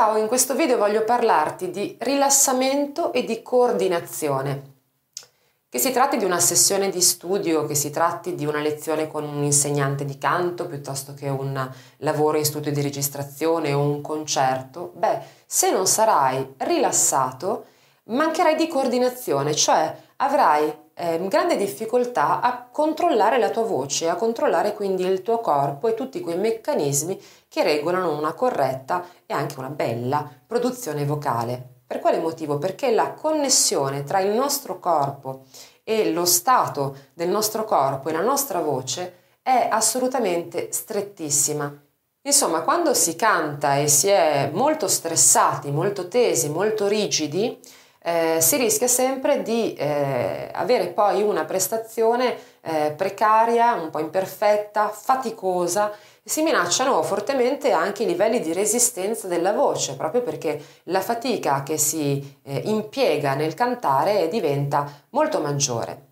Ciao, in questo video voglio parlarti di rilassamento e di coordinazione. Che si tratti di una sessione di studio, che si tratti di una lezione con un insegnante di canto piuttosto che un lavoro in studio di registrazione o un concerto, beh, se non sarai rilassato, mancherai di coordinazione, cioè avrai eh, grande difficoltà a controllare la tua voce, a controllare quindi il tuo corpo e tutti quei meccanismi che regolano una corretta e anche una bella produzione vocale. Per quale motivo? Perché la connessione tra il nostro corpo e lo stato del nostro corpo e la nostra voce è assolutamente strettissima. Insomma, quando si canta e si è molto stressati, molto tesi, molto rigidi, eh, si rischia sempre di eh, avere poi una prestazione eh, precaria, un po' imperfetta, faticosa si minacciano fortemente anche i livelli di resistenza della voce, proprio perché la fatica che si eh, impiega nel cantare diventa molto maggiore.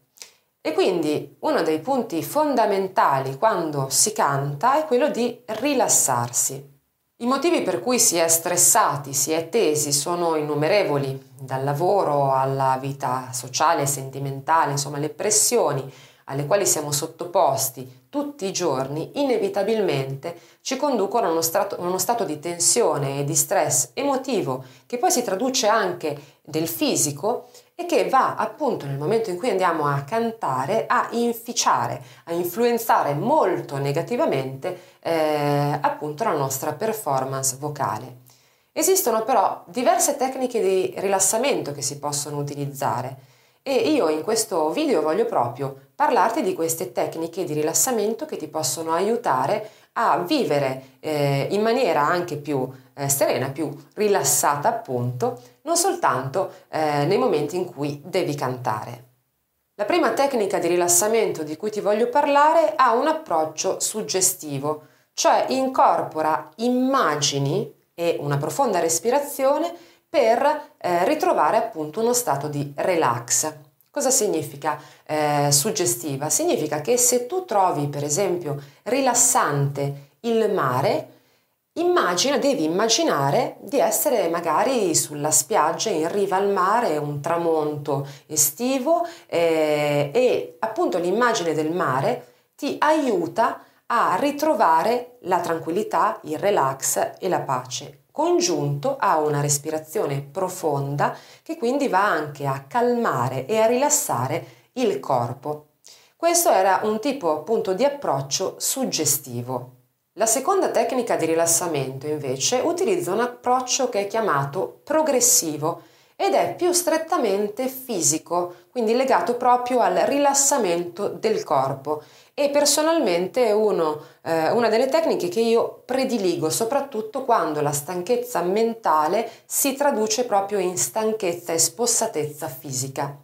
E quindi uno dei punti fondamentali quando si canta è quello di rilassarsi. I motivi per cui si è stressati, si è tesi sono innumerevoli, dal lavoro alla vita sociale e sentimentale, insomma le pressioni alle quali siamo sottoposti tutti i giorni inevitabilmente ci conducono a uno, strato, a uno stato di tensione e di stress emotivo che poi si traduce anche nel fisico e che va appunto nel momento in cui andiamo a cantare a inficiare, a influenzare molto negativamente eh, appunto la nostra performance vocale. Esistono però diverse tecniche di rilassamento che si possono utilizzare e io in questo video voglio proprio parlarti di queste tecniche di rilassamento che ti possono aiutare a vivere eh, in maniera anche più eh, serena, più rilassata appunto, non soltanto eh, nei momenti in cui devi cantare. La prima tecnica di rilassamento di cui ti voglio parlare ha un approccio suggestivo, cioè incorpora immagini e una profonda respirazione per eh, ritrovare appunto uno stato di relax. Cosa significa eh, suggestiva? Significa che se tu trovi per esempio rilassante il mare, immagina, devi immaginare di essere magari sulla spiaggia in riva al mare, un tramonto estivo eh, e appunto l'immagine del mare ti aiuta a ritrovare la tranquillità, il relax e la pace congiunto a una respirazione profonda che quindi va anche a calmare e a rilassare il corpo. Questo era un tipo appunto di approccio suggestivo. La seconda tecnica di rilassamento invece utilizza un approccio che è chiamato progressivo ed è più strettamente fisico, quindi legato proprio al rilassamento del corpo e personalmente è uno, eh, una delle tecniche che io prediligo, soprattutto quando la stanchezza mentale si traduce proprio in stanchezza e spossatezza fisica.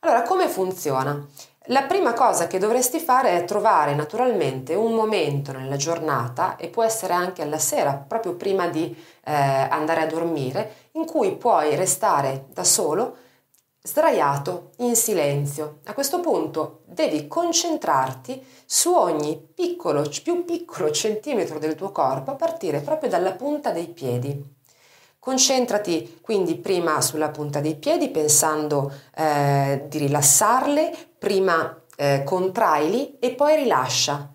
Allora, come funziona? La prima cosa che dovresti fare è trovare naturalmente un momento nella giornata e può essere anche alla sera, proprio prima di eh, andare a dormire, in cui puoi restare da solo, sdraiato, in silenzio. A questo punto devi concentrarti su ogni piccolo, più piccolo centimetro del tuo corpo a partire proprio dalla punta dei piedi. Concentrati quindi prima sulla punta dei piedi pensando eh, di rilassarle, prima eh, contraili e poi rilascia.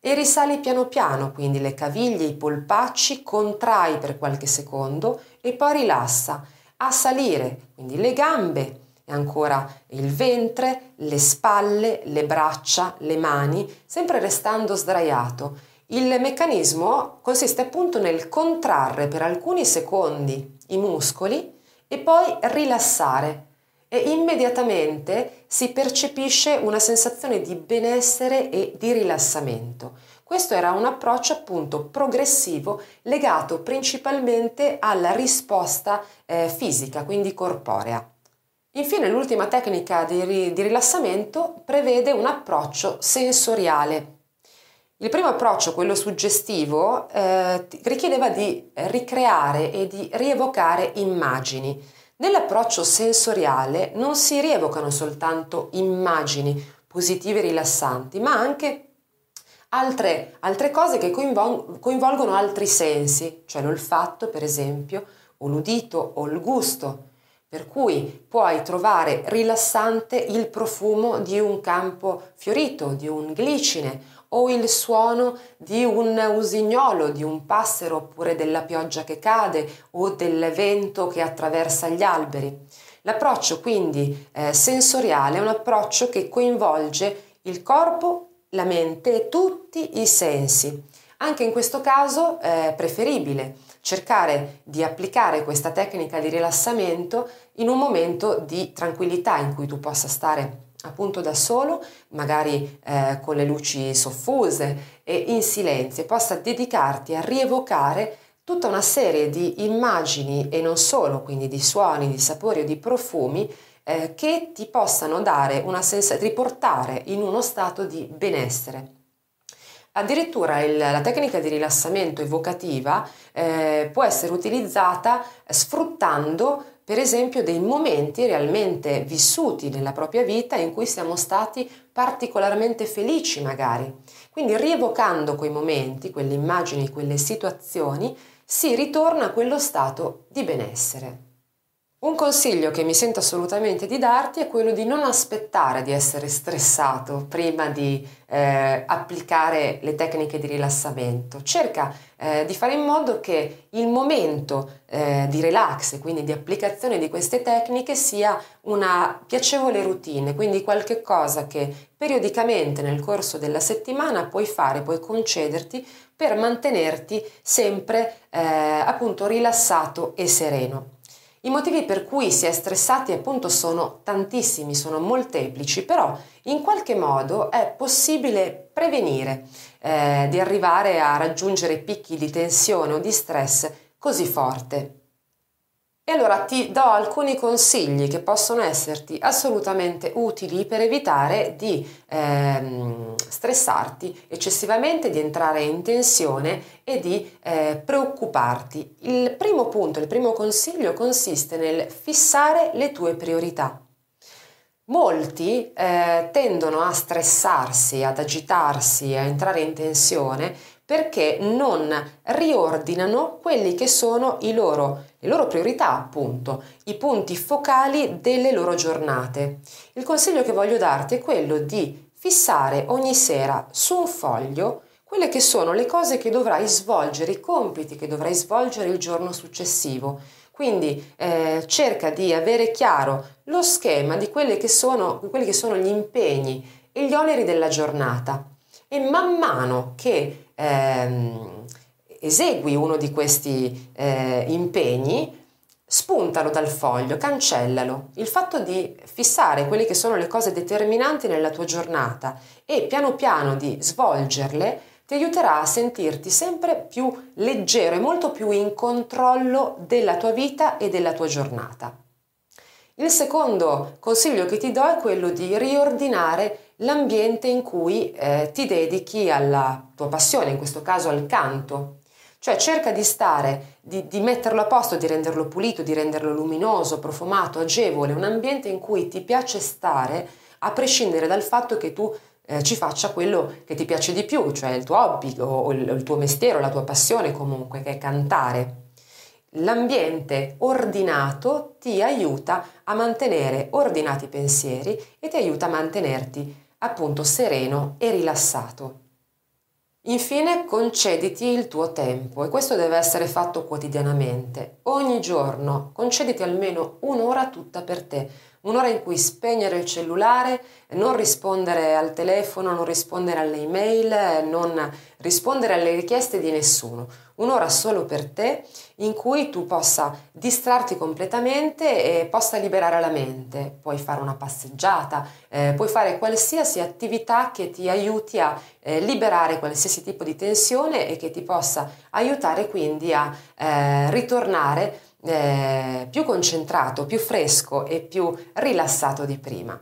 E risali piano piano, quindi le caviglie, i polpacci, contrai per qualche secondo e poi rilassa. A salire, quindi le gambe e ancora il ventre, le spalle, le braccia, le mani, sempre restando sdraiato il meccanismo consiste appunto nel contrarre per alcuni secondi i muscoli e poi rilassare e immediatamente si percepisce una sensazione di benessere e di rilassamento. Questo era un approccio appunto progressivo legato principalmente alla risposta eh, fisica, quindi corporea. Infine l'ultima tecnica di, di rilassamento prevede un approccio sensoriale il primo approccio, quello suggestivo, eh, richiedeva di ricreare e di rievocare immagini. Nell'approccio sensoriale non si rievocano soltanto immagini positive e rilassanti, ma anche altre, altre cose che coinvol- coinvolgono altri sensi, cioè l'olfatto per esempio, o l'udito o il gusto, per cui puoi trovare rilassante il profumo di un campo fiorito, di un glicine o il suono di un usignolo, di un passero oppure della pioggia che cade o del vento che attraversa gli alberi. L'approccio quindi eh, sensoriale è un approccio che coinvolge il corpo, la mente e tutti i sensi. Anche in questo caso è preferibile cercare di applicare questa tecnica di rilassamento in un momento di tranquillità in cui tu possa stare appunto da solo, magari eh, con le luci soffuse e in silenzio, possa dedicarti a rievocare tutta una serie di immagini e non solo, quindi di suoni, di sapori o di profumi eh, che ti possano dare una sensazione, riportare in uno stato di benessere. Addirittura il, la tecnica di rilassamento evocativa eh, può essere utilizzata sfruttando per esempio dei momenti realmente vissuti nella propria vita in cui siamo stati particolarmente felici magari. Quindi rievocando quei momenti, quelle immagini, quelle situazioni, si ritorna a quello stato di benessere. Un consiglio che mi sento assolutamente di darti è quello di non aspettare di essere stressato prima di eh, applicare le tecniche di rilassamento. Cerca eh, di fare in modo che il momento eh, di relax, quindi di applicazione di queste tecniche, sia una piacevole routine, quindi qualche cosa che periodicamente nel corso della settimana puoi fare, puoi concederti per mantenerti sempre eh, appunto rilassato e sereno. I motivi per cui si è stressati appunto sono tantissimi, sono molteplici, però in qualche modo è possibile prevenire eh, di arrivare a raggiungere picchi di tensione o di stress così forte. E allora ti do alcuni consigli che possono esserti assolutamente utili per evitare di ehm, stressarti eccessivamente, di entrare in tensione e di eh, preoccuparti. Il primo punto, il primo consiglio consiste nel fissare le tue priorità. Molti eh, tendono a stressarsi, ad agitarsi, a entrare in tensione perché non riordinano quelli che sono i loro, le loro priorità, appunto, i punti focali delle loro giornate. Il consiglio che voglio darti è quello di fissare ogni sera su un foglio quelle che sono le cose che dovrai svolgere, i compiti che dovrai svolgere il giorno successivo. Quindi eh, cerca di avere chiaro lo schema di quelli che sono, quelli che sono gli impegni e gli oneri della giornata e man mano che ehm, esegui uno di questi eh, impegni, spuntalo dal foglio, cancellalo. Il fatto di fissare quelle che sono le cose determinanti nella tua giornata e piano piano di svolgerle ti aiuterà a sentirti sempre più leggero e molto più in controllo della tua vita e della tua giornata. Il secondo consiglio che ti do è quello di riordinare l'ambiente in cui eh, ti dedichi alla tua passione, in questo caso al canto. Cioè cerca di stare, di, di, metterlo a posto, di renderlo pulito, di renderlo luminoso, profumato, agevole, un ambiente in cui ti piace stare, a prescindere dal fatto che tu eh, ci faccia quello che ti piace di più, cioè il tuo hobby o, il, il tuo mestiere o la tua passione comunque, che è cantare. L'ambiente ordinato ti aiuta a mantenere ordinati i pensieri e ti aiuta a mantenerti appunto sereno e rilassato. Infine concediti il tuo tempo e questo deve essere fatto quotidianamente. Ogni giorno concediti almeno un'ora tutta per te, un'ora in cui spegnere il cellulare, non rispondere al telefono, non rispondere alle email, non rispondere alle richieste di nessuno. Un'ora solo per te in cui tu possa distrarti completamente e possa liberare la mente. Puoi fare una passeggiata, eh, puoi fare qualsiasi attività che ti aiuti a eh, liberare qualsiasi tipo di tensione e che ti possa aiutare quindi a eh, ritornare eh, più concentrato, più fresco e più rilassato di prima.